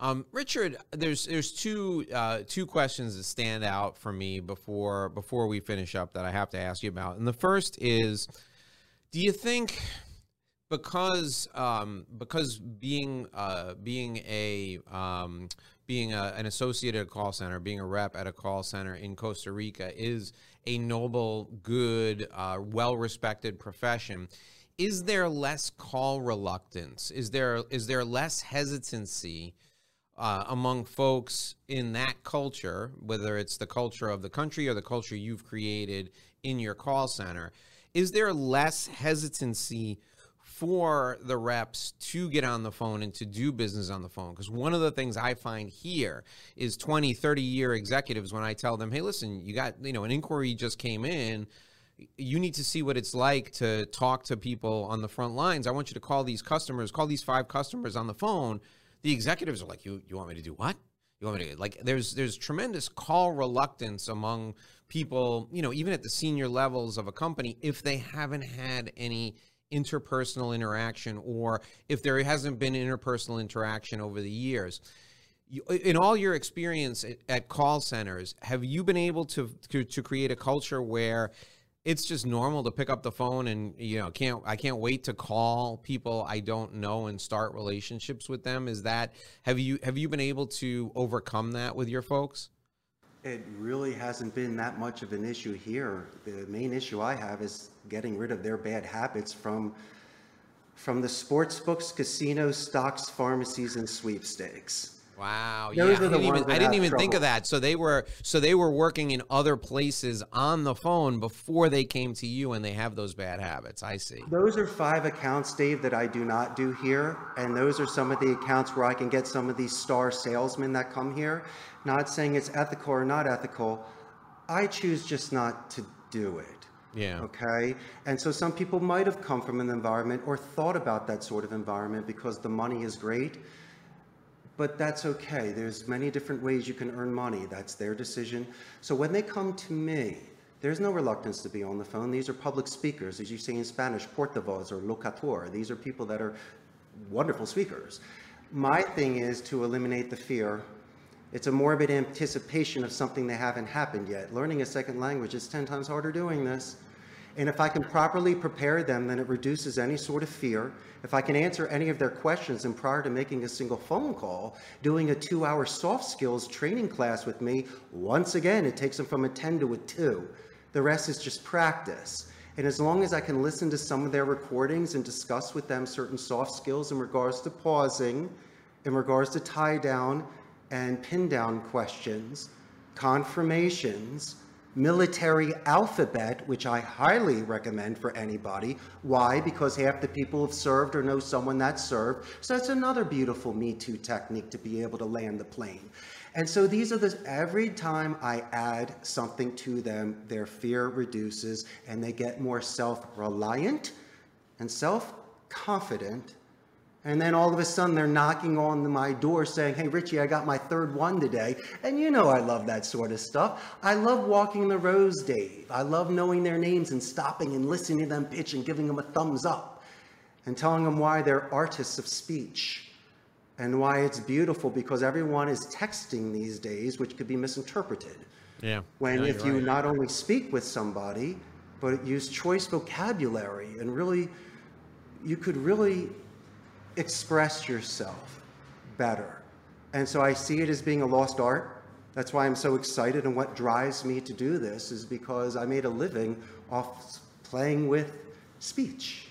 Um, Richard, there's there's two uh, two questions that stand out for me before before we finish up that I have to ask you about. And the first is, do you think because um, because being uh, being a um, being a, an associate at a call center, being a rep at a call center in Costa Rica is a noble, good, uh, well respected profession. Is there less call reluctance? Is there is there less hesitancy? Uh, among folks in that culture, whether it's the culture of the country or the culture you've created in your call center, is there less hesitancy for the reps to get on the phone and to do business on the phone? Because one of the things I find here is 20, 30 year executives when I tell them, hey, listen, you got, you know, an inquiry just came in you need to see what it's like to talk to people on the front lines. I want you to call these customers, call these five customers on the phone the executives are like, you you want me to do what? You want me to like? There's there's tremendous call reluctance among people, you know, even at the senior levels of a company, if they haven't had any interpersonal interaction or if there hasn't been interpersonal interaction over the years. in all your experience at, call centers, have you been able to, to to create a culture where it's just normal to pick up the phone and you know can't I can't wait to call people I don't know and start relationships with them. Is that have you have you been able to overcome that with your folks? It really hasn't been that much of an issue here. The main issue I have is getting rid of their bad habits from from the sports books, casinos, stocks, pharmacies, and sweepstakes. Wow. Those yeah. I didn't even, I didn't even think of that. So they were so they were working in other places on the phone before they came to you and they have those bad habits. I see. Those are five accounts, Dave, that I do not do here. And those are some of the accounts where I can get some of these star salesmen that come here. Not saying it's ethical or not ethical. I choose just not to do it. Yeah. Okay. And so some people might have come from an environment or thought about that sort of environment because the money is great but that's okay. There's many different ways you can earn money. That's their decision. So when they come to me, there's no reluctance to be on the phone. These are public speakers, as you say in Spanish, portavoz or locutor. These are people that are wonderful speakers. My thing is to eliminate the fear. It's a morbid anticipation of something that haven't happened yet. Learning a second language is 10 times harder doing this. And if I can properly prepare them, then it reduces any sort of fear. If I can answer any of their questions and prior to making a single phone call, doing a two hour soft skills training class with me, once again, it takes them from a 10 to a 2. The rest is just practice. And as long as I can listen to some of their recordings and discuss with them certain soft skills in regards to pausing, in regards to tie down and pin down questions, confirmations, military alphabet, which I highly recommend for anybody. Why? Because half the people have served or know someone that served. So that's another beautiful Me Too technique to be able to land the plane. And so these are the, every time I add something to them, their fear reduces and they get more self-reliant and self-confident and then all of a sudden they're knocking on my door saying, hey, Richie, I got my third one today. And you know I love that sort of stuff. I love walking the rows, Dave. I love knowing their names and stopping and listening to them pitch and giving them a thumbs up and telling them why they're artists of speech and why it's beautiful because everyone is texting these days, which could be misinterpreted. Yeah. When if you right. not only speak with somebody, but use choice vocabulary and really, you could really express yourself better. And so I see it as being a lost art. That's why I'm so excited. And what drives me to do this is because I made a living off playing with speech.